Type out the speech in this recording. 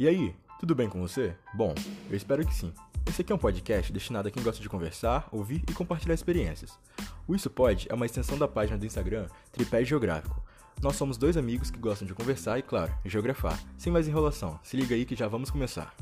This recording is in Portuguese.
E aí, tudo bem com você? Bom, eu espero que sim. Esse aqui é um podcast destinado a quem gosta de conversar, ouvir e compartilhar experiências. O Isso Pode é uma extensão da página do Instagram Tripé Geográfico. Nós somos dois amigos que gostam de conversar e, claro, geografar. Sem mais enrolação, se liga aí que já vamos começar.